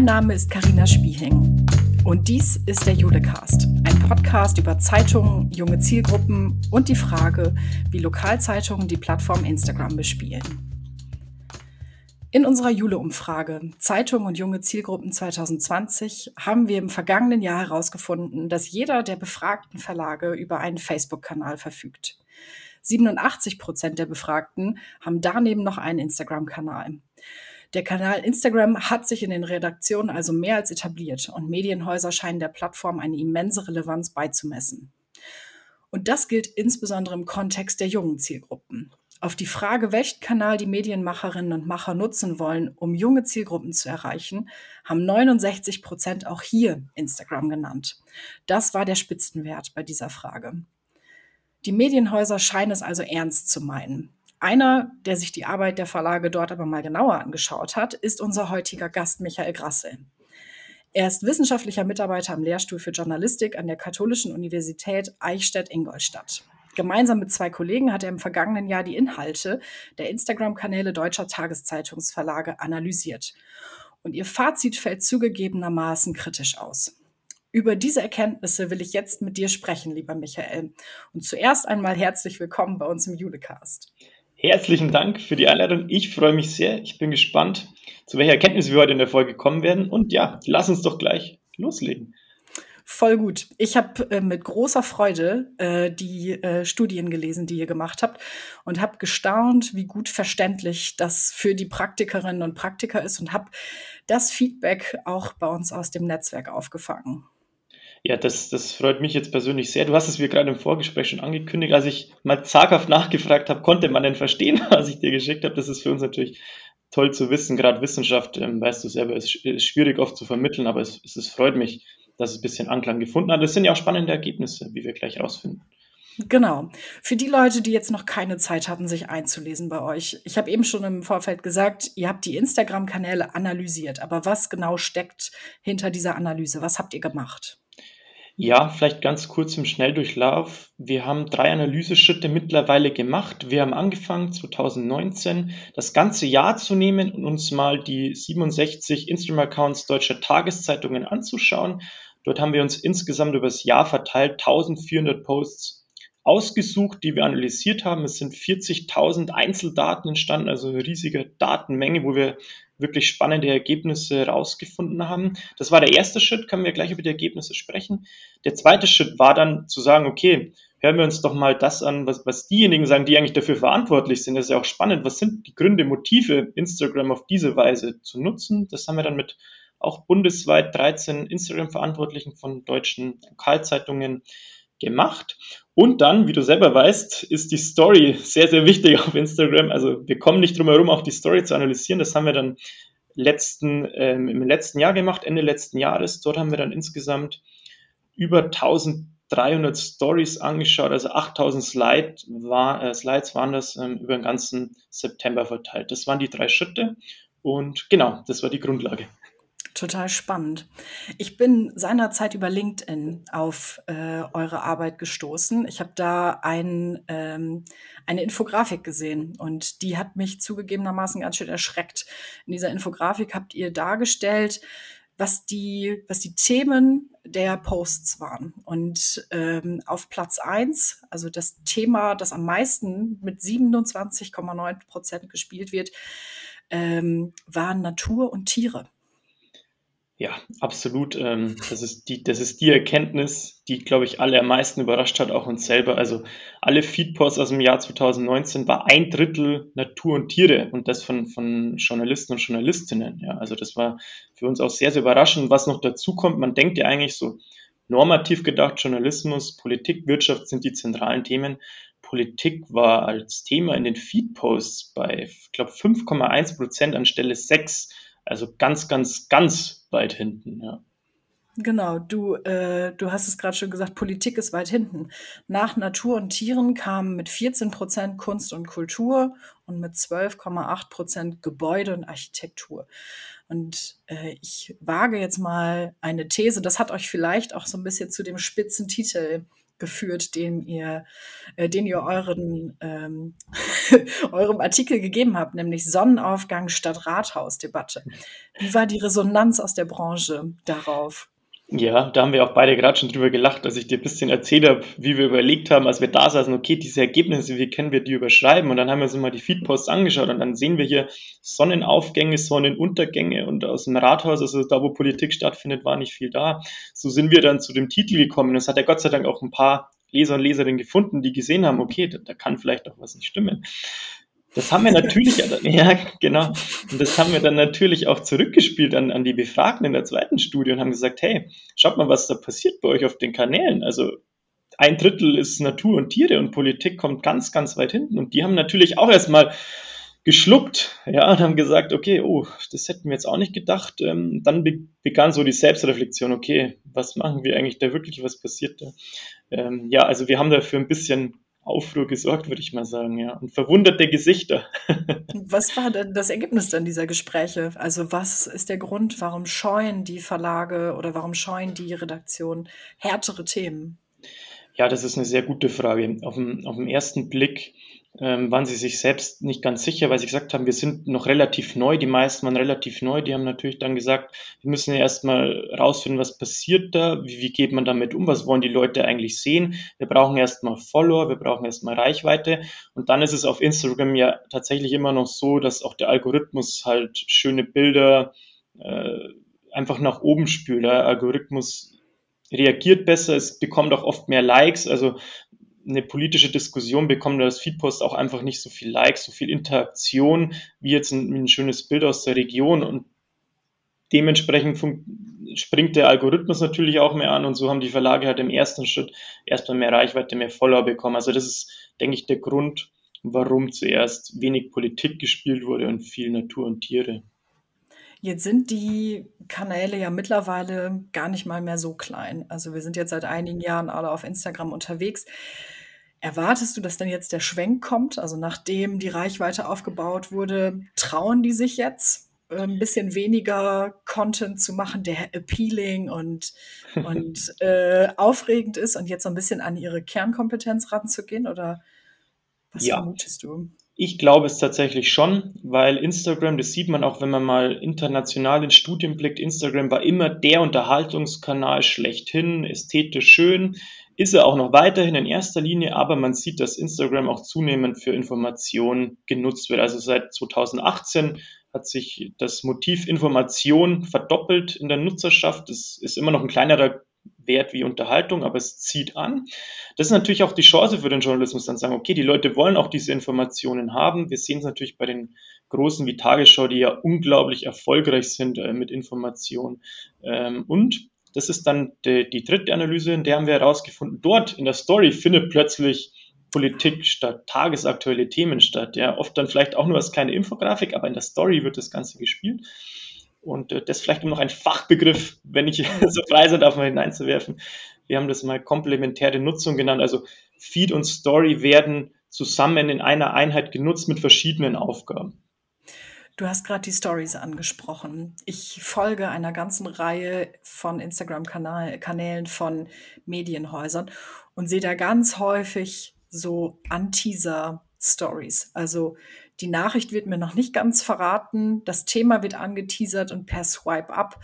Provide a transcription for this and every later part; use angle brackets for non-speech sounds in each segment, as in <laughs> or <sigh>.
Mein Name ist Karina Spiehing und dies ist der Julecast, ein Podcast über Zeitungen, junge Zielgruppen und die Frage, wie Lokalzeitungen die Plattform Instagram bespielen. In unserer Jule-Umfrage Zeitung und junge Zielgruppen 2020 haben wir im vergangenen Jahr herausgefunden, dass jeder der befragten Verlage über einen Facebook-Kanal verfügt. 87 Prozent der Befragten haben daneben noch einen Instagram-Kanal. Der Kanal Instagram hat sich in den Redaktionen also mehr als etabliert und Medienhäuser scheinen der Plattform eine immense Relevanz beizumessen. Und das gilt insbesondere im Kontext der jungen Zielgruppen. Auf die Frage, welchen Kanal die Medienmacherinnen und Macher nutzen wollen, um junge Zielgruppen zu erreichen, haben 69 Prozent auch hier Instagram genannt. Das war der Spitzenwert bei dieser Frage. Die Medienhäuser scheinen es also ernst zu meinen. Einer, der sich die Arbeit der Verlage dort aber mal genauer angeschaut hat, ist unser heutiger Gast Michael Grassel. Er ist wissenschaftlicher Mitarbeiter am Lehrstuhl für Journalistik an der Katholischen Universität Eichstätt-Ingolstadt. Gemeinsam mit zwei Kollegen hat er im vergangenen Jahr die Inhalte der Instagram-Kanäle deutscher Tageszeitungsverlage analysiert. Und ihr Fazit fällt zugegebenermaßen kritisch aus. Über diese Erkenntnisse will ich jetzt mit dir sprechen, lieber Michael. Und zuerst einmal herzlich willkommen bei uns im Julecast. Herzlichen Dank für die Einladung. Ich freue mich sehr. Ich bin gespannt, zu welcher Erkenntnis wir heute in der Folge kommen werden. Und ja, lass uns doch gleich loslegen. Voll gut. Ich habe äh, mit großer Freude äh, die äh, Studien gelesen, die ihr gemacht habt und habe gestaunt, wie gut verständlich das für die Praktikerinnen und Praktiker ist und habe das Feedback auch bei uns aus dem Netzwerk aufgefangen. Ja, das, das freut mich jetzt persönlich sehr. Du hast es mir gerade im Vorgespräch schon angekündigt. Als ich mal zaghaft nachgefragt habe, konnte man denn verstehen, <laughs> was ich dir geschickt habe? Das ist für uns natürlich toll zu wissen. Gerade Wissenschaft, ähm, weißt du selber, ist, ist schwierig oft zu vermitteln, aber es, es, es freut mich, dass es ein bisschen Anklang gefunden hat. Das sind ja auch spannende Ergebnisse, wie wir gleich herausfinden. Genau. Für die Leute, die jetzt noch keine Zeit hatten, sich einzulesen bei euch. Ich habe eben schon im Vorfeld gesagt, ihr habt die Instagram-Kanäle analysiert. Aber was genau steckt hinter dieser Analyse? Was habt ihr gemacht? Ja, vielleicht ganz kurz im Schnelldurchlauf. Wir haben drei Analyseschritte mittlerweile gemacht. Wir haben angefangen 2019 das ganze Jahr zu nehmen und uns mal die 67 Instagram-Accounts deutscher Tageszeitungen anzuschauen. Dort haben wir uns insgesamt über das Jahr verteilt 1400 Posts ausgesucht, die wir analysiert haben. Es sind 40.000 Einzeldaten entstanden, also eine riesige Datenmenge, wo wir wirklich spannende Ergebnisse herausgefunden haben. Das war der erste Schritt, können wir gleich über die Ergebnisse sprechen. Der zweite Schritt war dann zu sagen, okay, hören wir uns doch mal das an, was, was diejenigen sagen, die eigentlich dafür verantwortlich sind. Das ist ja auch spannend. Was sind die Gründe, Motive, Instagram auf diese Weise zu nutzen? Das haben wir dann mit auch bundesweit 13 Instagram-Verantwortlichen von deutschen Lokalzeitungen gemacht. Und dann, wie du selber weißt, ist die Story sehr, sehr wichtig auf Instagram. Also wir kommen nicht drum herum, auch die Story zu analysieren. Das haben wir dann letzten, ähm, im letzten Jahr gemacht, Ende letzten Jahres. Dort haben wir dann insgesamt über 1300 Stories angeschaut, also 8000 Slide war, äh, Slides waren das ähm, über den ganzen September verteilt. Das waren die drei Schritte und genau, das war die Grundlage. Total spannend. Ich bin seinerzeit über LinkedIn auf äh, eure Arbeit gestoßen. Ich habe da ein, ähm, eine Infografik gesehen und die hat mich zugegebenermaßen ganz schön erschreckt. In dieser Infografik habt ihr dargestellt, was die, was die Themen der Posts waren. Und ähm, auf Platz eins, also das Thema, das am meisten mit 27,9 Prozent gespielt wird, ähm, waren Natur und Tiere. Ja, absolut. Ähm, das, ist die, das ist die Erkenntnis, die, glaube ich, alle am meisten überrascht hat, auch uns selber. Also alle Feedposts aus dem Jahr 2019 war ein Drittel Natur und Tiere und das von, von Journalisten und Journalistinnen. Ja, also das war für uns auch sehr, sehr überraschend. Was noch dazu kommt, man denkt ja eigentlich so normativ gedacht, Journalismus, Politik, Wirtschaft sind die zentralen Themen. Politik war als Thema in den Feedposts bei, ich glaube, 5,1 Prozent anstelle 6 also ganz, ganz, ganz weit hinten, ja. Genau, du, äh, du hast es gerade schon gesagt, Politik ist weit hinten. Nach Natur und Tieren kamen mit 14 Prozent Kunst und Kultur und mit 12,8 Prozent Gebäude und Architektur. Und äh, ich wage jetzt mal eine These, das hat euch vielleicht auch so ein bisschen zu dem Spitzentitel geführt, den ihr, äh, den ihr euren, ähm, <laughs> eurem Artikel gegeben habt, nämlich Sonnenaufgang statt Rathausdebatte. Wie war die Resonanz aus der Branche darauf? Ja, da haben wir auch beide gerade schon drüber gelacht, als ich dir ein bisschen erzählt habe, wie wir überlegt haben, als wir da saßen, okay, diese Ergebnisse, wie können wir die überschreiben? Und dann haben wir uns mal die Feedposts angeschaut und dann sehen wir hier Sonnenaufgänge, Sonnenuntergänge und aus dem Rathaus, also da, wo Politik stattfindet, war nicht viel da. So sind wir dann zu dem Titel gekommen. Das hat ja Gott sei Dank auch ein paar Leser und Leserinnen gefunden, die gesehen haben, okay, da, da kann vielleicht auch was nicht stimmen. Das haben wir natürlich, <laughs> ja, genau. Und das haben wir dann natürlich auch zurückgespielt an, an die Befragten in der zweiten Studie und haben gesagt, hey, schaut mal, was da passiert bei euch auf den Kanälen. Also ein Drittel ist Natur und Tiere und Politik kommt ganz, ganz weit hinten. Und die haben natürlich auch erstmal geschluckt, ja, und haben gesagt, okay, oh, das hätten wir jetzt auch nicht gedacht. Ähm, dann be begann so die Selbstreflexion, okay, was machen wir eigentlich da wirklich, was passiert da? Ähm, ja, also wir haben dafür ein bisschen Aufruhr gesorgt, würde ich mal sagen, ja. Und verwunderte Gesichter. <laughs> was war denn das Ergebnis dann dieser Gespräche? Also was ist der Grund, warum scheuen die Verlage oder warum scheuen die Redaktionen härtere Themen? Ja, das ist eine sehr gute Frage. Auf den, auf den ersten Blick ähm, waren sie sich selbst nicht ganz sicher, weil sie gesagt haben, wir sind noch relativ neu, die meisten waren relativ neu, die haben natürlich dann gesagt, wir müssen ja erstmal rausfinden, was passiert da, wie, wie geht man damit um, was wollen die Leute eigentlich sehen, wir brauchen erstmal Follower, wir brauchen erstmal Reichweite und dann ist es auf Instagram ja tatsächlich immer noch so, dass auch der Algorithmus halt schöne Bilder äh, einfach nach oben spült. Der Algorithmus reagiert besser, es bekommt auch oft mehr Likes. Also eine politische Diskussion bekommt das Feedpost auch einfach nicht so viel Likes, so viel Interaktion wie jetzt ein, ein schönes Bild aus der Region und dementsprechend springt der Algorithmus natürlich auch mehr an und so haben die Verlage halt im ersten Schritt erstmal mehr Reichweite, mehr Follower bekommen. Also das ist, denke ich, der Grund, warum zuerst wenig Politik gespielt wurde und viel Natur und Tiere. Jetzt sind die Kanäle ja mittlerweile gar nicht mal mehr so klein. Also wir sind jetzt seit einigen Jahren alle auf Instagram unterwegs. Erwartest du, dass dann jetzt der Schwenk kommt? Also nachdem die Reichweite aufgebaut wurde, trauen die sich jetzt äh, ein bisschen weniger Content zu machen, der appealing und, <laughs> und äh, aufregend ist und jetzt so ein bisschen an ihre Kernkompetenz ranzugehen? Oder was ja. vermutest du? Ich glaube es tatsächlich schon, weil Instagram, das sieht man auch, wenn man mal international in Studien blickt, Instagram war immer der Unterhaltungskanal schlechthin, ästhetisch schön, ist er auch noch weiterhin in erster Linie, aber man sieht, dass Instagram auch zunehmend für Informationen genutzt wird. Also seit 2018 hat sich das Motiv Information verdoppelt in der Nutzerschaft. Es ist immer noch ein kleinerer Wert wie Unterhaltung, aber es zieht an. Das ist natürlich auch die Chance für den Journalismus, dann sagen, okay, die Leute wollen auch diese Informationen haben. Wir sehen es natürlich bei den großen wie Tagesschau, die ja unglaublich erfolgreich sind äh, mit Informationen. Ähm, und das ist dann die, die dritte Analyse, in der haben wir herausgefunden, dort in der Story findet plötzlich Politik statt, tagesaktuelle Themen statt. Ja, oft dann vielleicht auch nur als kleine Infografik, aber in der Story wird das Ganze gespielt. Und äh, das vielleicht noch ein Fachbegriff, wenn ich <laughs> so frei sein darf, mal hineinzuwerfen. Wir haben das mal komplementäre Nutzung genannt. Also Feed und Story werden zusammen in einer Einheit genutzt mit verschiedenen Aufgaben. Du hast gerade die Stories angesprochen. Ich folge einer ganzen Reihe von Instagram-Kanälen von Medienhäusern und sehe da ganz häufig so Anteaser-Stories. Also die Nachricht wird mir noch nicht ganz verraten, das Thema wird angeteasert und per Swipe Up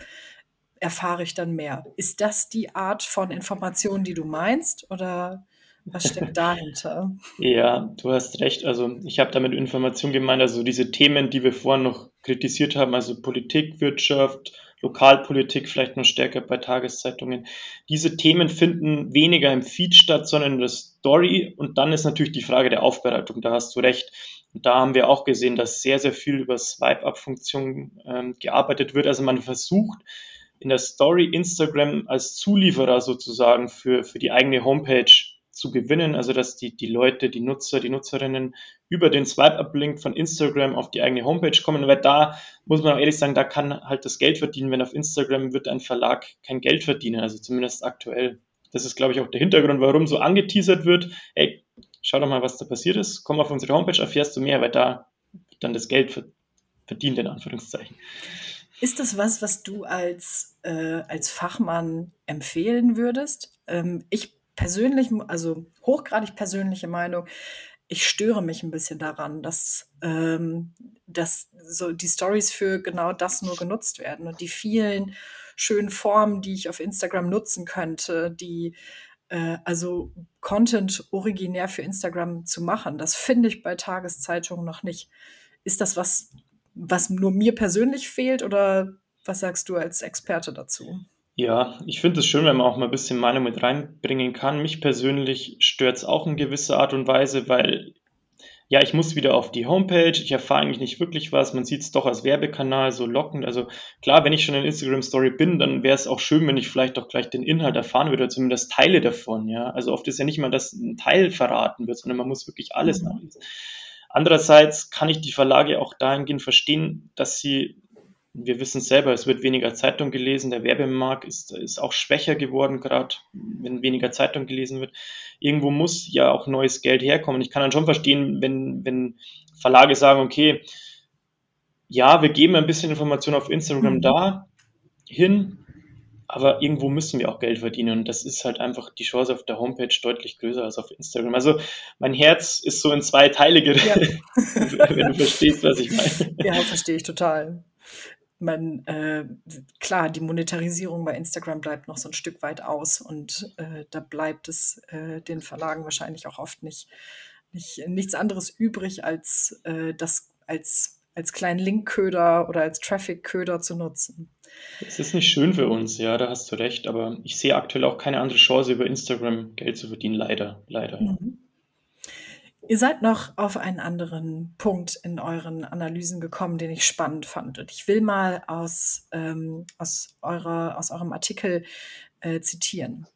erfahre ich dann mehr. Ist das die Art von Information, die du meinst oder was steckt <laughs> dahinter? Ja, du hast recht. Also ich habe damit Information gemeint, also diese Themen, die wir vorhin noch kritisiert haben, also Politik, Wirtschaft, Lokalpolitik vielleicht noch stärker bei Tageszeitungen. Diese Themen finden weniger im Feed statt, sondern in der Story. Und dann ist natürlich die Frage der Aufbereitung. Da hast du recht. Und da haben wir auch gesehen, dass sehr, sehr viel über Swipe-Up-Funktionen ähm, gearbeitet wird. Also man versucht in der Story Instagram als Zulieferer sozusagen für, für die eigene Homepage zu gewinnen, also dass die, die Leute, die Nutzer, die Nutzerinnen über den Swipe-Up-Link von Instagram auf die eigene Homepage kommen, weil da muss man auch ehrlich sagen, da kann halt das Geld verdienen, wenn auf Instagram wird ein Verlag kein Geld verdienen, also zumindest aktuell. Das ist, glaube ich, auch der Hintergrund, warum so angeteasert wird, ey, schau doch mal, was da passiert ist, komm auf unsere Homepage, erfährst du mehr, weil da dann das Geld verdient, in Anführungszeichen. Ist das was, was du als, äh, als Fachmann empfehlen würdest? Ähm, ich persönlich, also hochgradig persönliche Meinung, ich störe mich ein bisschen daran, dass, ähm, dass so die Stories für genau das nur genutzt werden und die vielen schönen Formen, die ich auf Instagram nutzen könnte, die äh, also Content originär für Instagram zu machen, das finde ich bei Tageszeitungen noch nicht. Ist das was, was nur mir persönlich fehlt oder was sagst du als Experte dazu? Ja, ich finde es schön, wenn man auch mal ein bisschen Meinung mit reinbringen kann. Mich persönlich stört es auch in gewisser Art und Weise, weil ja, ich muss wieder auf die Homepage, ich erfahre eigentlich nicht wirklich was, man sieht es doch als Werbekanal so lockend. Also klar, wenn ich schon in Instagram Story bin, dann wäre es auch schön, wenn ich vielleicht doch gleich den Inhalt erfahren würde, oder zumindest Teile davon, ja. Also oft ist ja nicht mal, dass ein Teil verraten wird, sondern man muss wirklich alles mhm. nachlesen. Andererseits kann ich die Verlage auch dahingehend verstehen, dass sie wir wissen selber, es wird weniger Zeitung gelesen, der Werbemarkt ist, ist auch schwächer geworden, gerade wenn weniger Zeitung gelesen wird. Irgendwo muss ja auch neues Geld herkommen. Ich kann dann schon verstehen, wenn, wenn Verlage sagen, okay, ja, wir geben ein bisschen Information auf Instagram mhm. da hin, aber irgendwo müssen wir auch Geld verdienen und das ist halt einfach die Chance auf der Homepage deutlich größer als auf Instagram. Also mein Herz ist so in zwei Teile gerettet, ja. <laughs> wenn du verstehst, was ich meine. Ja, verstehe ich total man, äh, klar, die Monetarisierung bei Instagram bleibt noch so ein Stück weit aus und äh, da bleibt es äh, den Verlagen wahrscheinlich auch oft nicht, nicht nichts anderes übrig, als äh, das als, als kleinen Linkköder oder als Traffic-Köder zu nutzen. Es ist nicht schön für uns, ja, da hast du recht, aber ich sehe aktuell auch keine andere Chance, über Instagram Geld zu verdienen, leider, leider. Mhm. Ihr seid noch auf einen anderen Punkt in euren Analysen gekommen, den ich spannend fand. Und ich will mal aus, ähm, aus, eurer, aus eurem Artikel äh, zitieren.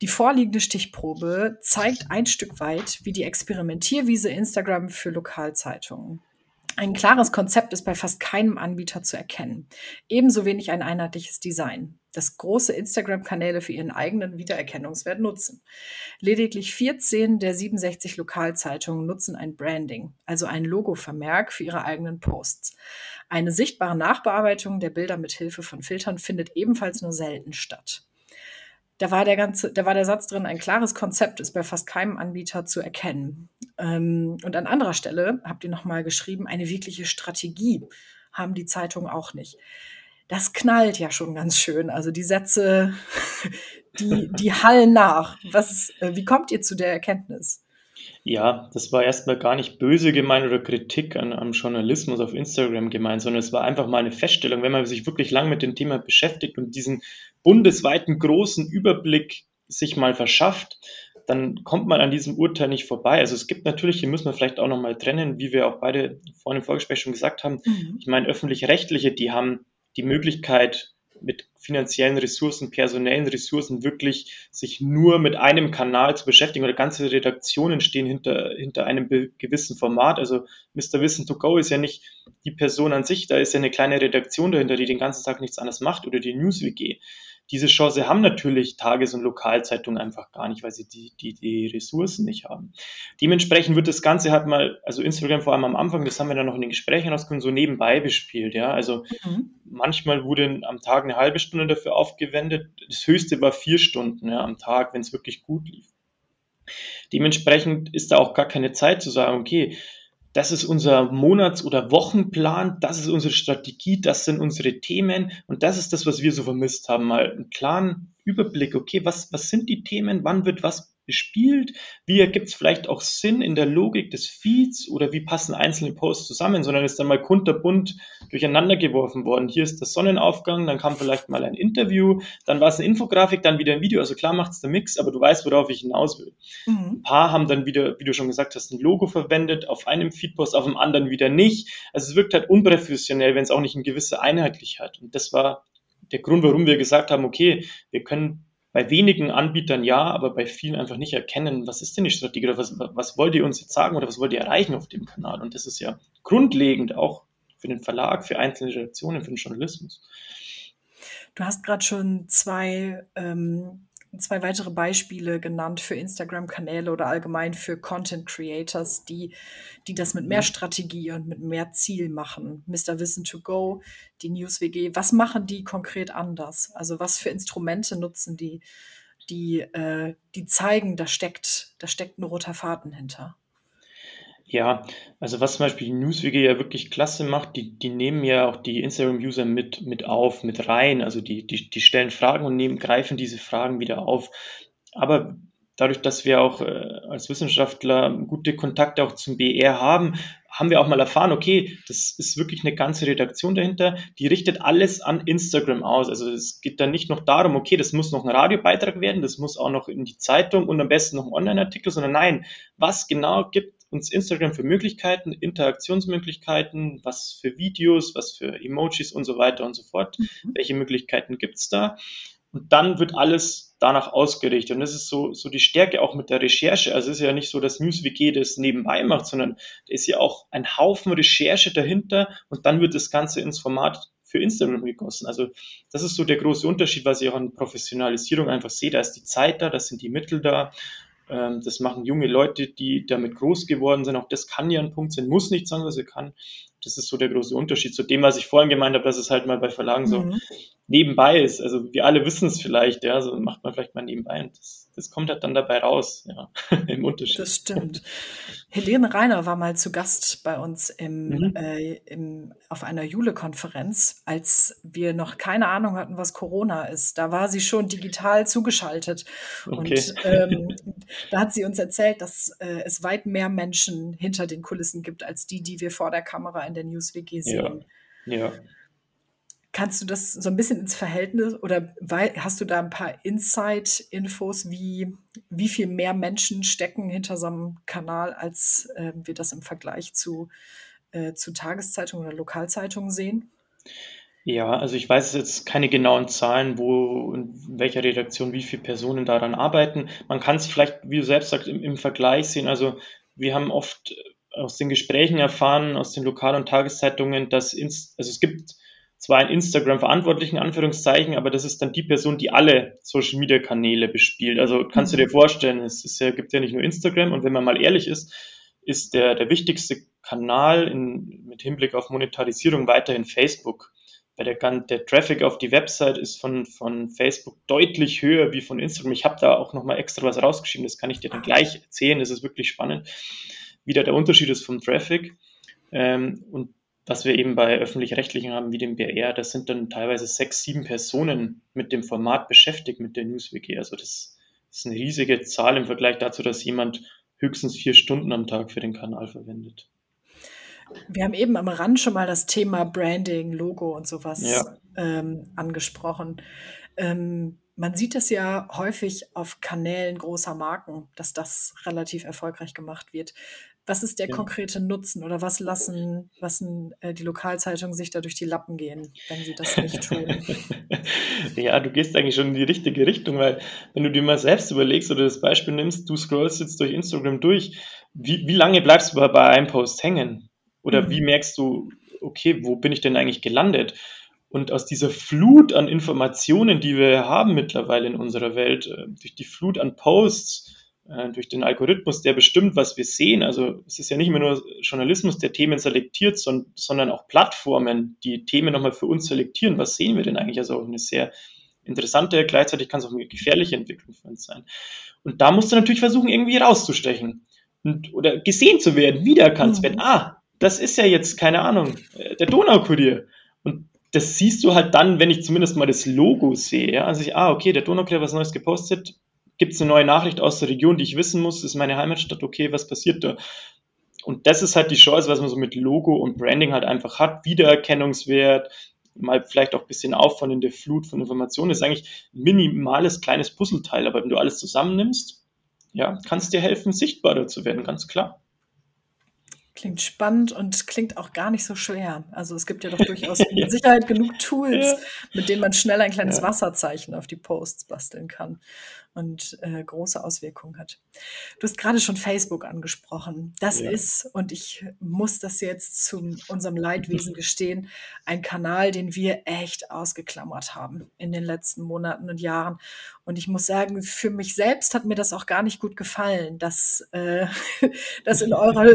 Die vorliegende Stichprobe zeigt ein Stück weit, wie die Experimentierwiese Instagram für Lokalzeitungen ein klares Konzept ist bei fast keinem Anbieter zu erkennen. Ebenso wenig ein einheitliches Design, das große Instagram-Kanäle für ihren eigenen Wiedererkennungswert nutzen. Lediglich 14 der 67 Lokalzeitungen nutzen ein Branding, also ein Logo-Vermerk für ihre eigenen Posts. Eine sichtbare Nachbearbeitung der Bilder mit Hilfe von Filtern findet ebenfalls nur selten statt da war der ganze, da war der Satz drin, ein klares Konzept ist bei fast keinem Anbieter zu erkennen. Ähm, und an anderer Stelle habt ihr nochmal geschrieben, eine wirkliche Strategie haben die Zeitungen auch nicht. Das knallt ja schon ganz schön. Also die Sätze, <laughs> die, die hallen nach. Was, äh, wie kommt ihr zu der Erkenntnis? Ja, das war erstmal gar nicht böse gemeint oder Kritik an, am Journalismus auf Instagram gemeint, sondern es war einfach mal eine Feststellung, wenn man sich wirklich lang mit dem Thema beschäftigt und diesen bundesweiten großen Überblick sich mal verschafft, dann kommt man an diesem Urteil nicht vorbei. Also es gibt natürlich, hier müssen wir vielleicht auch nochmal trennen, wie wir auch beide vorhin im Vorgespräch schon gesagt haben. Mhm. Ich meine, öffentlich-rechtliche, die haben die Möglichkeit, mit finanziellen Ressourcen, personellen Ressourcen wirklich sich nur mit einem Kanal zu beschäftigen oder ganze Redaktionen stehen hinter, hinter einem gewissen Format. Also Mr. Wissen to Go ist ja nicht die Person an sich, da ist ja eine kleine Redaktion dahinter, die den ganzen Tag nichts anderes macht oder die NewsWG diese Chance haben natürlich Tages- und Lokalzeitungen einfach gar nicht, weil sie die, die, die Ressourcen nicht haben. Dementsprechend wird das Ganze halt mal, also Instagram vor allem am Anfang, das haben wir dann noch in den Gesprächen rausgekommen, so nebenbei bespielt, ja. Also mhm. manchmal wurde am Tag eine halbe Stunde dafür aufgewendet. Das höchste war vier Stunden ja, am Tag, wenn es wirklich gut lief. Dementsprechend ist da auch gar keine Zeit zu sagen, okay, das ist unser Monats- oder Wochenplan, das ist unsere Strategie, das sind unsere Themen und das ist das, was wir so vermisst haben. Mal einen klaren Überblick, okay, was, was sind die Themen, wann wird was bespielt, wie ergibt es vielleicht auch Sinn in der Logik des Feeds oder wie passen einzelne Posts zusammen, sondern ist dann mal kunterbunt durcheinander geworfen worden. Hier ist der Sonnenaufgang, dann kam vielleicht mal ein Interview, dann war es eine Infografik, dann wieder ein Video. Also klar macht es der Mix, aber du weißt, worauf ich hinaus will. Mhm. Ein paar haben dann wieder, wie du schon gesagt hast, ein Logo verwendet, auf einem Feedpost, auf dem anderen wieder nicht. Also es wirkt halt unprofessionell, wenn es auch nicht eine gewisse Einheitlichkeit hat. Und das war der Grund, warum wir gesagt haben, okay, wir können bei wenigen Anbietern ja, aber bei vielen einfach nicht erkennen, was ist denn die Strategie oder was, was wollt ihr uns jetzt sagen oder was wollt ihr erreichen auf dem Kanal? Und das ist ja grundlegend auch für den Verlag, für einzelne Redaktionen, für den Journalismus. Du hast gerade schon zwei ähm, zwei weitere Beispiele genannt für Instagram-Kanäle oder allgemein für Content Creators, die, die das mit mehr mhm. Strategie und mit mehr Ziel machen. Mr. Wissen to Go, die News WG. Was machen die konkret anders? Also was für Instrumente nutzen die, die, äh, die zeigen, da steckt, da steckt ein roter Faden hinter. Ja, also was zum Beispiel die Newswege ja wirklich klasse macht, die, die nehmen ja auch die Instagram-User mit, mit auf, mit rein. Also die, die, die stellen Fragen und nehmen, greifen diese Fragen wieder auf. Aber dadurch, dass wir auch äh, als Wissenschaftler gute Kontakte auch zum BR haben, haben wir auch mal erfahren, okay, das ist wirklich eine ganze Redaktion dahinter, die richtet alles an Instagram aus. Also es geht dann nicht noch darum, okay, das muss noch ein Radiobeitrag werden, das muss auch noch in die Zeitung und am besten noch ein Online-Artikel, sondern nein, was genau gibt uns Instagram für Möglichkeiten, Interaktionsmöglichkeiten, was für Videos, was für Emojis und so weiter und so fort. Mhm. Welche Möglichkeiten gibt's da? Und dann wird alles danach ausgerichtet. Und das ist so, so die Stärke auch mit der Recherche. Also es ist ja nicht so, dass NewsWG das nebenbei macht, sondern da ist ja auch ein Haufen Recherche dahinter und dann wird das Ganze ins Format für Instagram gegossen. Also das ist so der große Unterschied, was ich auch an Professionalisierung einfach sehe. Da ist die Zeit da, da sind die Mittel da ähm, das machen junge Leute, die damit groß geworden sind. Auch das kann ja ein Punkt sein, muss nicht sagen, was er kann. Das ist so der große Unterschied zu dem, was ich vorhin gemeint habe, dass es halt mal bei Verlagen so mhm. Nebenbei ist. Also wir alle wissen es vielleicht, ja, so macht man vielleicht mal nebenbei und das, das kommt halt dann dabei raus, ja, <laughs> im Unterschied. Das stimmt. Helene Reiner war mal zu Gast bei uns im, mhm. äh, im, auf einer Jule-Konferenz, als wir noch keine Ahnung hatten, was Corona ist. Da war sie schon digital zugeschaltet. Okay. Und ähm, <laughs> da hat sie uns erzählt, dass äh, es weit mehr Menschen hinter den Kulissen gibt, als die, die wir vor der Kamera in der News-WG sehen. Ja. ja. Kannst du das so ein bisschen ins Verhältnis oder hast du da ein paar Insight-Infos, wie, wie viel mehr Menschen stecken hinter so einem Kanal, als äh, wir das im Vergleich zu, äh, zu Tageszeitungen oder Lokalzeitungen sehen? Ja, also ich weiß jetzt keine genauen Zahlen, wo in welcher Redaktion wie viele Personen daran arbeiten. Man kann es vielleicht, wie du selbst sagst, im, im Vergleich sehen. Also wir haben oft aus den Gesprächen erfahren, aus den Lokal- und Tageszeitungen, dass ins, also es gibt zwar einen Instagram-Verantwortlichen, Anführungszeichen, aber das ist dann die Person, die alle Social-Media-Kanäle bespielt. Also kannst mhm. du dir vorstellen, es ist ja, gibt ja nicht nur Instagram und wenn man mal ehrlich ist, ist der, der wichtigste Kanal in, mit Hinblick auf Monetarisierung weiterhin Facebook. Weil der, der Traffic auf die Website ist von, von Facebook deutlich höher wie von Instagram. Ich habe da auch nochmal extra was rausgeschrieben, das kann ich dir dann gleich erzählen, das ist wirklich spannend, wie da der Unterschied ist vom Traffic. Ähm, und was wir eben bei öffentlich-rechtlichen haben, wie dem BR, das sind dann teilweise sechs, sieben Personen mit dem Format beschäftigt, mit der NewsWiki. Also das ist eine riesige Zahl im Vergleich dazu, dass jemand höchstens vier Stunden am Tag für den Kanal verwendet. Wir haben eben am Rand schon mal das Thema Branding, Logo und sowas ja. ähm, angesprochen. Ähm, man sieht es ja häufig auf Kanälen großer Marken, dass das relativ erfolgreich gemacht wird. Was ist der ja. konkrete Nutzen oder was lassen, lassen äh, die Lokalzeitungen sich da durch die Lappen gehen, wenn sie das nicht tun? <laughs> ja, du gehst eigentlich schon in die richtige Richtung, weil wenn du dir mal selbst überlegst oder das Beispiel nimmst, du scrollst jetzt durch Instagram durch, wie, wie lange bleibst du bei, einem Post hängen? Oder mhm. wie merkst du, okay, wo bin ich denn eigentlich gelandet? Und aus dieser Flut an Informationen, die wir haben mittlerweile in unserer Welt, äh, durch die Flut an Posts, durch den Algorithmus, der bestimmt, was wir sehen. Also es ist ja nicht mehr nur Journalismus, der Themen selektiert, sondern auch Plattformen, die Themen nochmal für uns selektieren. Was sehen wir denn eigentlich? Also auch eine sehr interessante, gleichzeitig kann es auch eine gefährliche Entwicklung für uns sein. Und da musst du natürlich versuchen, irgendwie rauszustechen und, oder gesehen zu werden, wiedererkannt zu werden. Mhm. Ah, das ist ja jetzt, keine Ahnung, äh, der Donaukurier. Und das siehst du halt dann, wenn ich zumindest mal das Logo sehe. Ja? Also ich, ah, okay, der Donaukurier hat was Neues gepostet, gibt es eine neue Nachricht aus der Region, die ich wissen muss, ist meine Heimatstadt, okay, was passiert da? Und das ist halt die Chance, was man so mit Logo und Branding halt einfach hat, Wiedererkennungswert, mal vielleicht auch ein bisschen der Flut von Informationen, das ist eigentlich ein minimales kleines Puzzleteil, aber wenn du alles zusammennimmst, ja, kann es dir helfen, sichtbarer zu werden, ganz klar. Klingt spannend und klingt auch gar nicht so schwer. Also es gibt ja doch <laughs> durchaus mit Sicherheit genug Tools, ja. mit denen man schnell ein kleines ja. Wasserzeichen auf die Posts basteln kann und äh, große Auswirkungen hat. Du hast gerade schon Facebook angesprochen. Das ja. ist, und ich muss das jetzt zu unserem Leidwesen <laughs> gestehen, ein Kanal, den wir echt ausgeklammert haben in den letzten Monaten und Jahren. Und ich muss sagen, für mich selbst hat mir das auch gar nicht gut gefallen, dass, äh, <laughs> dass in, eurer,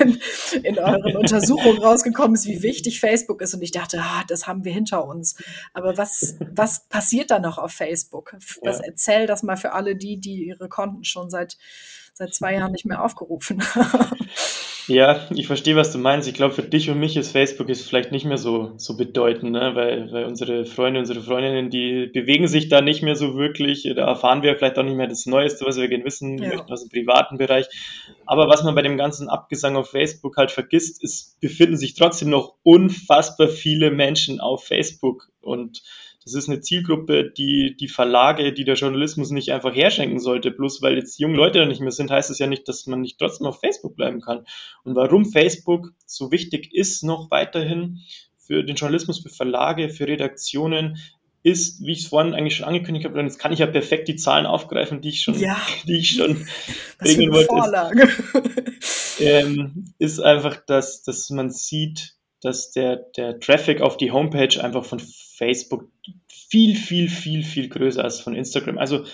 in, <laughs> in euren Untersuchungen rausgekommen ist, wie wichtig Facebook ist. Und ich dachte, ah, das haben wir hinter uns. Aber was, was passiert da noch auf Facebook? Was ja. erzähl das mal für alle die, die ihre Konten schon seit, seit zwei Jahren nicht mehr aufgerufen haben. Ja, ich verstehe, was du meinst. Ich glaube, für dich und mich ist Facebook ist vielleicht nicht mehr so, so bedeutend, ne? weil, weil unsere Freunde, unsere Freundinnen, die bewegen sich da nicht mehr so wirklich. Da erfahren wir vielleicht auch nicht mehr das Neueste, was wir gerne wissen ja. möchten aus dem privaten Bereich. Aber was man bei dem ganzen Abgesang auf Facebook halt vergisst, ist, befinden sich trotzdem noch unfassbar viele Menschen auf Facebook und das ist eine Zielgruppe, die die Verlage, die der Journalismus nicht einfach herschenken sollte. Bloß weil jetzt junge Leute da nicht mehr sind, heißt es ja nicht, dass man nicht trotzdem auf Facebook bleiben kann. Und warum Facebook so wichtig ist noch weiterhin für den Journalismus, für Verlage, für Redaktionen, ist, wie ich es vorhin eigentlich schon angekündigt habe, und jetzt kann ich ja perfekt die Zahlen aufgreifen, die ich schon, ja. die ich schon <laughs> bringen wollte. Ist, <laughs> ähm, ist einfach, dass, dass man sieht, dass der, der Traffic auf die Homepage einfach von Facebook viel, viel, viel, viel größer ist von Instagram. Also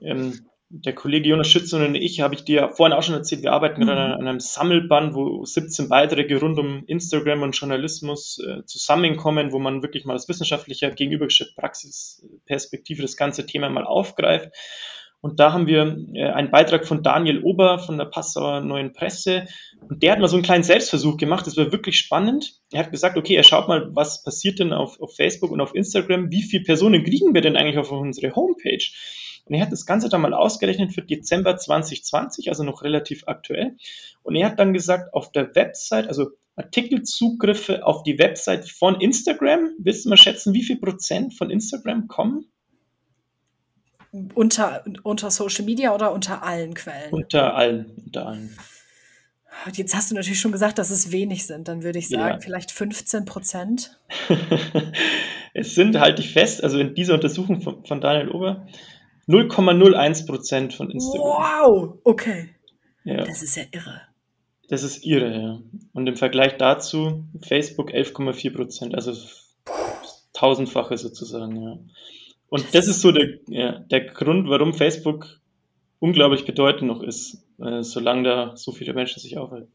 ähm, der Kollege Jonas Schützen und ich, habe ich dir vorhin auch schon erzählt, wir arbeiten mhm. gerade an einem Sammelband, wo 17 Beiträge rund um Instagram und Journalismus äh, zusammenkommen, wo man wirklich mal aus wissenschaftlicher gegenübergestellter Praxisperspektive das ganze Thema mal aufgreift. Und da haben wir äh, einen Beitrag von Daniel Ober von der Passauer Neuen Presse. Und der hat mal so einen kleinen Selbstversuch gemacht. Das war wirklich spannend. Er hat gesagt, okay, er schaut mal, was passiert denn auf, auf Facebook und auf Instagram. Wie viele Personen kriegen wir denn eigentlich auf unsere Homepage? Und er hat das Ganze dann mal ausgerechnet für Dezember 2020, also noch relativ aktuell. Und er hat dann gesagt, auf der Website, also Artikelzugriffe auf die Website von Instagram, willst du mal schätzen, wie viel Prozent von Instagram kommen? Unter, unter Social Media oder unter allen Quellen? Unter allen, unter allen. Jetzt hast du natürlich schon gesagt, dass es wenig sind. Dann würde ich sagen, ja. vielleicht 15 Prozent. <laughs> es sind, halte ich fest, also in dieser Untersuchung von, von Daniel Ober, 0,01 Prozent von Instagram. Wow, okay. Ja. Das ist ja irre. Das ist irre, ja. Und im Vergleich dazu Facebook 11,4 Prozent, also tausendfache sozusagen, ja. Und das ist so der, ja, der Grund, warum Facebook unglaublich bedeutend noch ist, äh, solange da so viele Menschen sich aufhalten.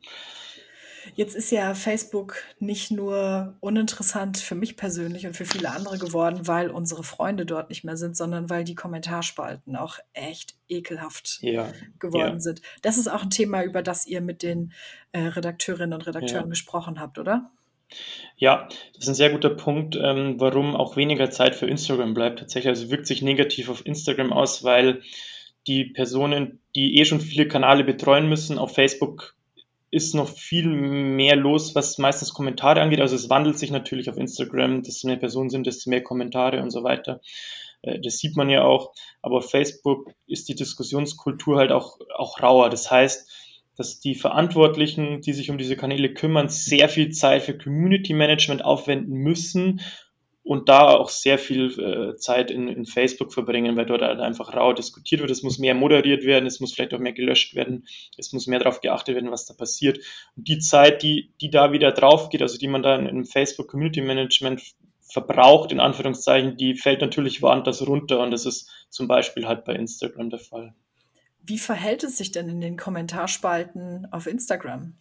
Jetzt ist ja Facebook nicht nur uninteressant für mich persönlich und für viele andere geworden, weil unsere Freunde dort nicht mehr sind, sondern weil die Kommentarspalten auch echt ekelhaft ja, geworden ja. sind. Das ist auch ein Thema, über das ihr mit den äh, Redakteurinnen und Redakteuren ja. gesprochen habt, oder? Ja, das ist ein sehr guter Punkt, ähm, warum auch weniger Zeit für Instagram bleibt. Tatsächlich, also wirkt sich negativ auf Instagram aus, weil die Personen, die eh schon viele Kanäle betreuen müssen, auf Facebook ist noch viel mehr los, was meistens Kommentare angeht. Also es wandelt sich natürlich auf Instagram, desto mehr Personen sind, desto mehr Kommentare und so weiter. Äh, das sieht man ja auch. Aber auf Facebook ist die Diskussionskultur halt auch, auch rauer. Das heißt, dass die Verantwortlichen, die sich um diese Kanäle kümmern, sehr viel Zeit für Community Management aufwenden müssen und da auch sehr viel äh, Zeit in, in Facebook verbringen, weil dort halt einfach rau diskutiert wird. Es muss mehr moderiert werden, es muss vielleicht auch mehr gelöscht werden, es muss mehr darauf geachtet werden, was da passiert. Und die Zeit, die, die da wieder drauf geht, also die man da in, Facebook Community Management verbraucht, in Anführungszeichen, die fällt natürlich woanders runter und das ist zum Beispiel halt bei Instagram der Fall. Wie verhält es sich denn in den Kommentarspalten auf Instagram?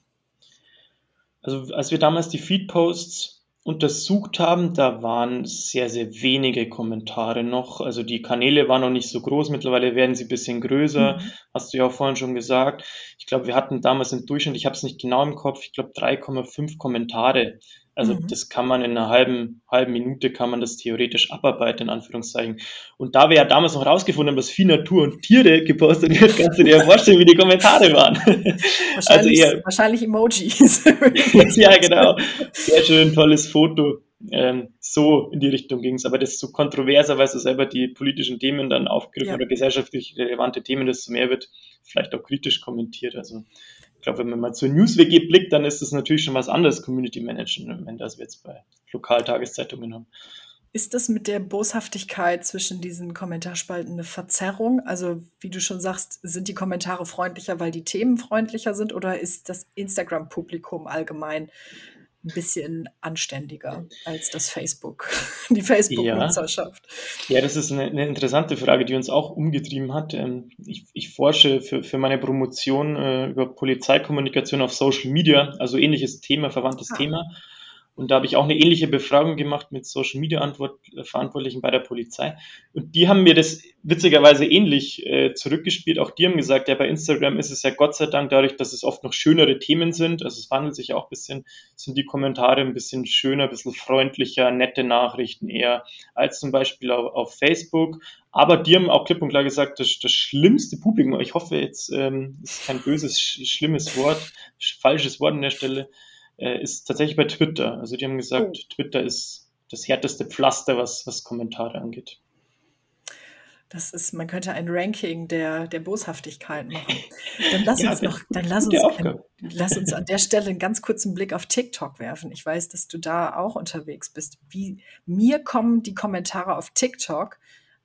Also als wir damals die Feed-Posts untersucht haben, da waren sehr, sehr wenige Kommentare noch. Also die Kanäle waren noch nicht so groß. Mittlerweile werden sie ein bisschen größer. Mhm. Hast du ja auch vorhin schon gesagt. Ich glaube, wir hatten damals im Durchschnitt, ich habe es nicht genau im Kopf, ich glaube 3,5 Kommentare also mhm. das kann man in einer halben, halben Minute kann man das theoretisch abarbeiten, in Anführungszeichen. Und da wir ja damals noch rausgefunden haben, dass viel Natur und Tiere gepostet wird, kannst du dir ja vorstellen, wie die Kommentare waren. <laughs> Wahrscheinlich, also eher, wahrscheinlich Emojis. <laughs> ja, genau. Sehr schön, tolles Foto. Ähm, so in die Richtung ging es. Aber desto kontroverser, weil du selber die politischen Themen dann aufgriffen ja. oder gesellschaftlich relevante Themen, desto mehr wird vielleicht auch kritisch kommentiert. Also glaube, wenn man mal zur NewsWG blickt, dann ist das natürlich schon was anderes, Community Management, als wir jetzt bei Lokaltageszeitungen haben. Ist das mit der Boshaftigkeit zwischen diesen Kommentarspalten eine Verzerrung? Also, wie du schon sagst, sind die Kommentare freundlicher, weil die Themen freundlicher sind oder ist das Instagram-Publikum allgemein ein bisschen anständiger als das Facebook, <laughs> die Facebook-Nutzerschaft? Ja. ja. das ist eine, eine, interessante Frage, die uns auch umgetrieben hat. Ähm, ich, ich forsche für, für meine Promotion äh, über Polizeikommunikation auf Social Media, also ähnliches Thema, verwandtes ah. Thema. Und da habe ich auch eine ähnliche Befragung gemacht mit Social Media Antwort, äh, Verantwortlichen bei der Polizei. Und die haben mir das witzigerweise ähnlich äh, zurückgespielt. Auch die haben gesagt, ja, bei Instagram ist es ja Gott sei Dank dadurch, dass es oft noch schönere Themen sind. Also es wandelt sich auch ein bisschen, sind die Kommentare ein bisschen schöner, ein bisschen freundlicher, nette Nachrichten eher als zum Beispiel auf, auf Facebook. Aber die haben auch klipp und klar gesagt, das, das schlimmste Publikum, ich hoffe jetzt, ähm, ist kein böses, schlimmes Wort, falsches Wort an der Stelle, äh, ist tatsächlich bei Twitter. Also die haben gesagt, oh. Twitter ist das härteste Pflaster, was, was Kommentare angeht. Das ist, man könnte ein Ranking der, der Boshaftigkeit machen. Dann lass <laughs> ja, uns noch, dann lass uns, ein, lass uns an der Stelle einen ganz kurzen Blick auf TikTok werfen. Ich weiß, dass du da auch unterwegs bist. Wie mir kommen die Kommentare auf TikTok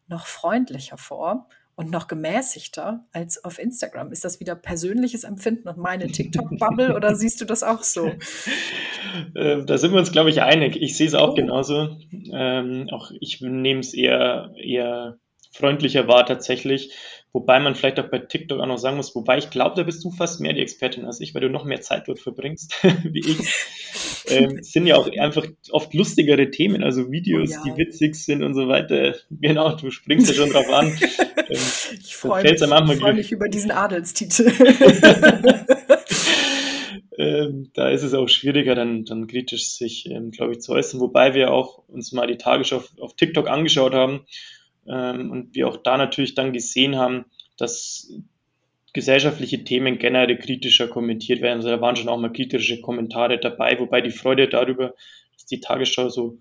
noch freundlicher vor und noch gemäßigter als auf Instagram. Ist das wieder persönliches Empfinden und meine <laughs> TikTok-Bubble oder siehst du das auch so? Ähm, da sind wir uns, glaube ich, einig. Ich sehe es auch oh. genauso. Ähm, auch ich nehme es eher, eher freundlicher wahr tatsächlich. Wobei man vielleicht auch bei TikTok auch noch sagen muss, wobei ich glaube, da bist du fast mehr die Expertin als ich, weil du noch mehr Zeit dort verbringst, <laughs> wie ich. <laughs> Ähm, sind ja auch einfach oft lustigere Themen, also Videos, oh, ja. die witzig sind und so weiter. Genau, du springst ja schon drauf an. <laughs> Ähm, ich freue mich, freu mich über diesen Adelstitel. ähm, da ist es auch schwieriger, dann, dann kritisch sich, ähm, glaube ich, zu äußern. Wobei wir auch uns mal die Tagesschau auf, auf TikTok angeschaut haben und wir auch da natürlich dann gesehen haben, dass gesellschaftliche Themen generell kritischer kommentiert werden. Also da waren schon auch mal kritische Kommentare dabei, wobei die Freude darüber, dass die Tagesschau so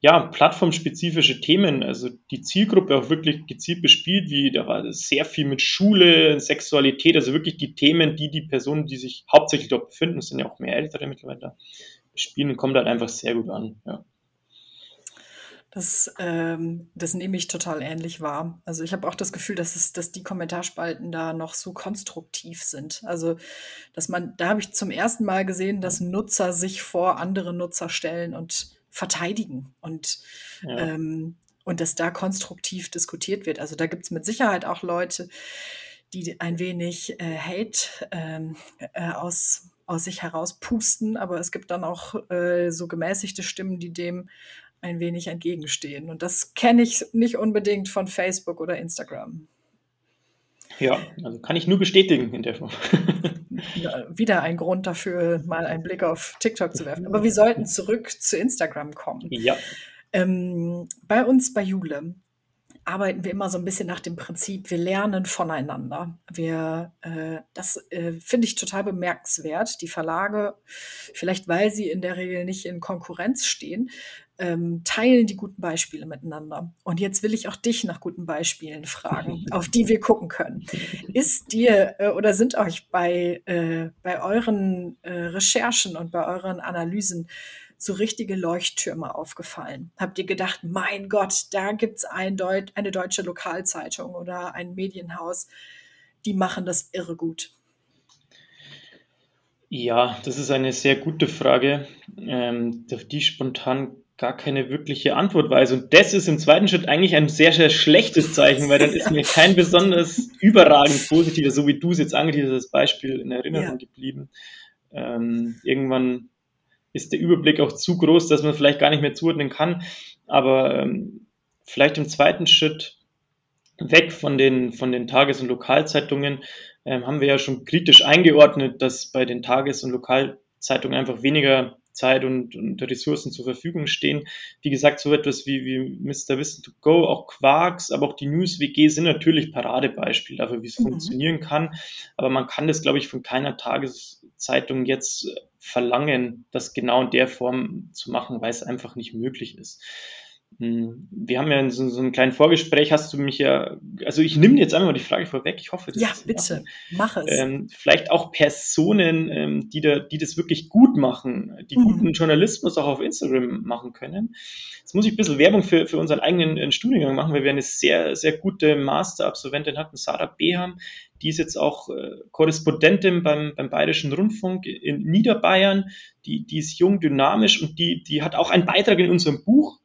ja, plattformspezifische Themen, also die Zielgruppe auch wirklich gezielt bespielt, wie da war sehr viel mit Schule, Sexualität, also wirklich die Themen, die die Personen, die sich hauptsächlich dort befinden, sind ja auch mehr Ältere mittlerweile da, spielen, kommt dann einfach sehr gut an. Ja. Das, ähm, das nehme ich total ähnlich wahr. Also ich habe auch das Gefühl, dass es, dass die Kommentarspalten da noch so konstruktiv sind. Also, dass man, da habe ich zum ersten Mal gesehen, dass Nutzer sich vor andere Nutzer stellen und verteidigen und, ja. ähm, und dass da konstruktiv diskutiert wird. Also da gibt es mit Sicherheit auch Leute, die ein wenig äh, Hate ähm, äh, aus, aus sich heraus pusten, aber es gibt dann auch äh, so gemäßigte Stimmen, die dem ein wenig entgegenstehen. Und das kenne ich nicht unbedingt von Facebook oder Instagram. Ja, also kann ich nur bestätigen in der Form. <laughs> Wieder ein Grund dafür, mal einen Blick auf TikTok zu werfen. Aber wir <laughs> sollten zurück zu Instagram kommen. Ja. Ähm, bei uns bei Jule arbeiten wir immer so ein bisschen nach dem Prinzip, wir lernen voneinander. Wir, äh, das äh, finde ich total bemerkenswert. Die Verlage, vielleicht weil sie in der Regel nicht in Konkurrenz stehen, ähm, teilen die guten Beispiele miteinander. Und jetzt will ich auch dich nach guten Beispielen fragen, <laughs> auf die wir gucken können. Ist dir äh, oder sind euch bei, äh, bei euren äh, Recherchen und bei euren Analysen so richtige Leuchttürme aufgefallen? Habt ihr gedacht, mein Gott, da gibt's ein Deut eine deutsche Lokalzeitung oder ein Medienhaus, die machen das irre gut? Ja, das ist eine sehr gute Frage, ähm, auf die spontan gar keine wirkliche Antwort weiß. Und das ist im zweiten Schritt eigentlich ein sehr, sehr schlechtes Zeichen, weil dann ist mir <laughs> kein besonders überragend positiver, so wie du es jetzt angeteasert hast, Beispiel in Erinnerung ja. geblieben. Ähm, irgendwann ist der Überblick auch zu groß, dass man vielleicht gar nicht mehr zuordnen kann. Aber ähm, vielleicht im zweiten Schritt weg von den, von den Tages- und Lokalzeitungen ähm, haben wir ja schon kritisch eingeordnet, dass bei den Tages- und Lokalzeitungen einfach weniger Zeit und, und Ressourcen zur Verfügung stehen. Wie gesagt, so etwas wie, wie Mr. Wissen to Go, auch Quarks, aber auch die News WG sind natürlich Paradebeispiele dafür, wie es mhm. funktionieren kann. Aber man kann das, glaube ich, von keiner Tageszeitung jetzt verlangen, das genau in der Form zu machen, weil es einfach nicht möglich ist. Hm, wir haben ja so, so einen kleinen Vorgespräch, hast du mich ja, also ich nehme jetzt einmal mal die Frage vorweg, ich hoffe, das Ja, bitte, mach es. Ähm, vielleicht auch Personen, ähm, die, da, die das wirklich gut machen, die mhm. guten Journalismus auch auf Instagram machen können. Jetzt muss ich ein bisschen Werbung für, für unseren eigenen äh, Studiengang machen, weil wir eine sehr, sehr gute Masterabsolventin hatten, Sarah Beham, die ist jetzt auch äh, Korrespondentin beim, beim Bayerischen Rundfunk in Niederbayern. Die, die ist jung, dynamisch und die, die hat auch einen Beitrag in unserem Buch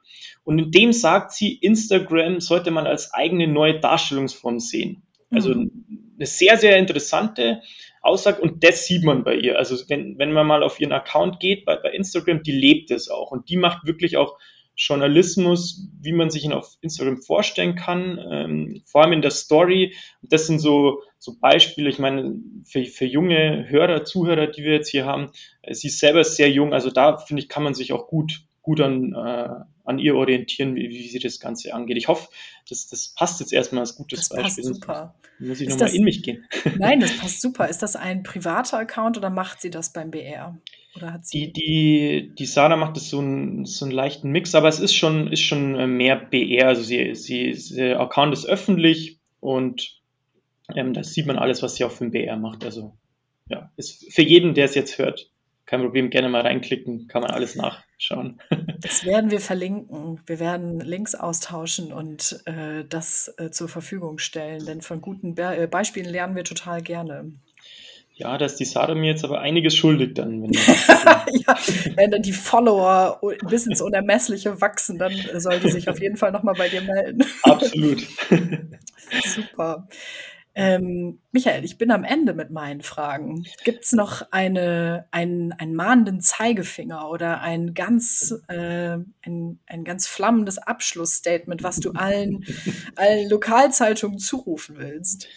und in dem sagt sie, Instagram sollte man als eigene neue Darstellungsform sehen. Also mhm. eine sehr, sehr interessante Aussage und das sieht man bei ihr. Also wenn, wenn man mal auf ihren Account geht bei, bei Instagram, die lebt es auch und die macht wirklich auch Journalismus, wie man sich ihn auf Instagram vorstellen kann, ähm, vor allem in der Story. Das sind so, so Beispiele, ich meine, für, für junge Hörer, Zuhörer, die wir jetzt hier haben, äh, sie ist selber sehr jung, also da finde ich, kann man sich auch gut gut an, äh, an ihr orientieren, wie, wie sie das Ganze angeht. Ich hoffe, das, das passt jetzt erstmal als gutes das Beispiel. Passt super. Muss ich nochmal in mich gehen. <laughs> Nein, das passt super. Ist das ein privater Account oder macht sie das beim BR? Oder hat sie die, die, die Sana macht das so, ein, so einen leichten Mix, aber es ist schon, ist schon äh, mehr BR. Also sie, sie, der Account ist öffentlich und ähm, da sieht man alles, was sie auch für den BR macht. Also ja, ist für jeden, der es jetzt hört, kein Problem, gerne mal reinklicken, kann man alles nachschauen. <laughs> Das werden wir verlinken. Wir werden Links austauschen und äh, das äh, zur Verfügung stellen, denn von guten Be äh, Beispielen lernen wir total gerne. Ja, da ist die Sarah mir jetzt aber einiges schuldig dann. Wenn, <laughs> ja, wenn dann die Follower bis ins Unermessliche wachsen, dann sollte sich auf jeden Fall nochmal bei dir melden. Absolut. <laughs> Super. Ähm, Michael, ich bin am Ende mit meinen Fragen. Gibt es noch eine, einen, einen mahnenden Zeigefinger oder ein ganz, äh, ein, ein ganz flammendes Abschlussstatement, was du allen, allen Lokalzeitungen zurufen willst?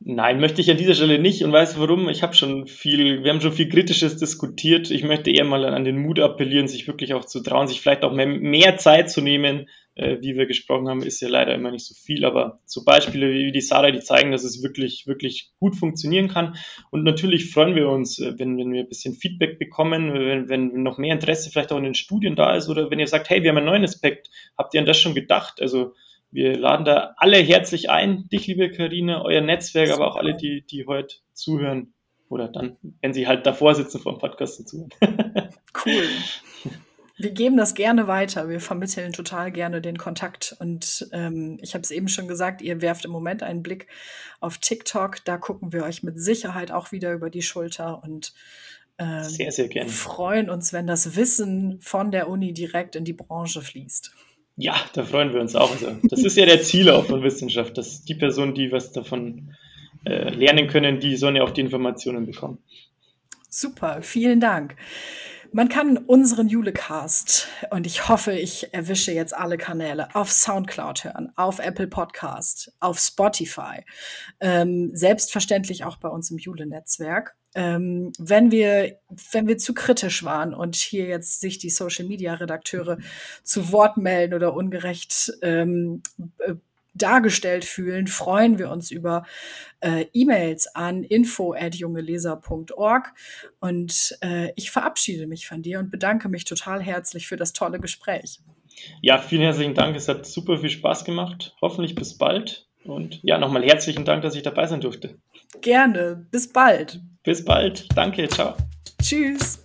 Nein, möchte ich an dieser Stelle nicht und weißt du warum? Ich habe schon viel, wir haben schon viel Kritisches diskutiert. Ich möchte eher mal an den Mut appellieren, sich wirklich auch zu trauen, sich vielleicht auch mehr, mehr Zeit zu nehmen. Äh, wie wir gesprochen haben, ist ja leider immer nicht so viel, aber so Beispiele wie die Sarah, die zeigen, dass es wirklich, wirklich gut funktionieren kann. Und natürlich freuen wir uns, äh, wenn, wenn wir ein bisschen Feedback bekommen, wenn, wenn noch mehr Interesse vielleicht auch in den Studien da ist oder wenn ihr sagt, hey, wir haben einen neuen Aspekt, habt ihr an das schon gedacht? Also wir laden da alle herzlich ein, dich, liebe Karine, euer Netzwerk, aber auch alle, die, die heute zuhören oder dann, wenn sie halt davor sitzen vor dem Podcast zuhören. <laughs> cool. Wir geben das gerne weiter. Wir vermitteln total gerne den Kontakt. Und ähm, ich habe es eben schon gesagt, ihr werft im Moment einen Blick auf TikTok. Da gucken wir euch mit Sicherheit auch wieder über die Schulter und ähm, sehr, sehr gerne. freuen uns, wenn das Wissen von der Uni direkt in die Branche fließt. Ja, da freuen wir uns auch. Also, das ist ja der Ziel auch von Wissenschaft, dass die Personen, die was davon äh, lernen können, die sollen ja auch die Informationen bekommen. Super, vielen Dank. Man kann unseren Julecast, und ich hoffe, ich erwische jetzt alle Kanäle, auf Soundcloud hören, auf Apple Podcast, auf Spotify, ähm, selbstverständlich auch bei uns im Jule-Netzwerk. Ähm, wenn wir, wenn wir zu kritisch waren und hier jetzt sich die Social Media Redakteure zu Wort melden oder ungerecht ähm, äh, dargestellt fühlen, freuen wir uns über äh, E-Mails an info@jungeleser.org und äh, ich verabschiede mich von dir und bedanke mich total herzlich für das tolle Gespräch. Ja, vielen herzlichen Dank. Es hat super viel Spaß gemacht. Hoffentlich bis bald. Und ja, nochmal herzlichen Dank, dass ich dabei sein durfte. Gerne. Bis bald. Bis bald. Danke. Ciao. Tschüss.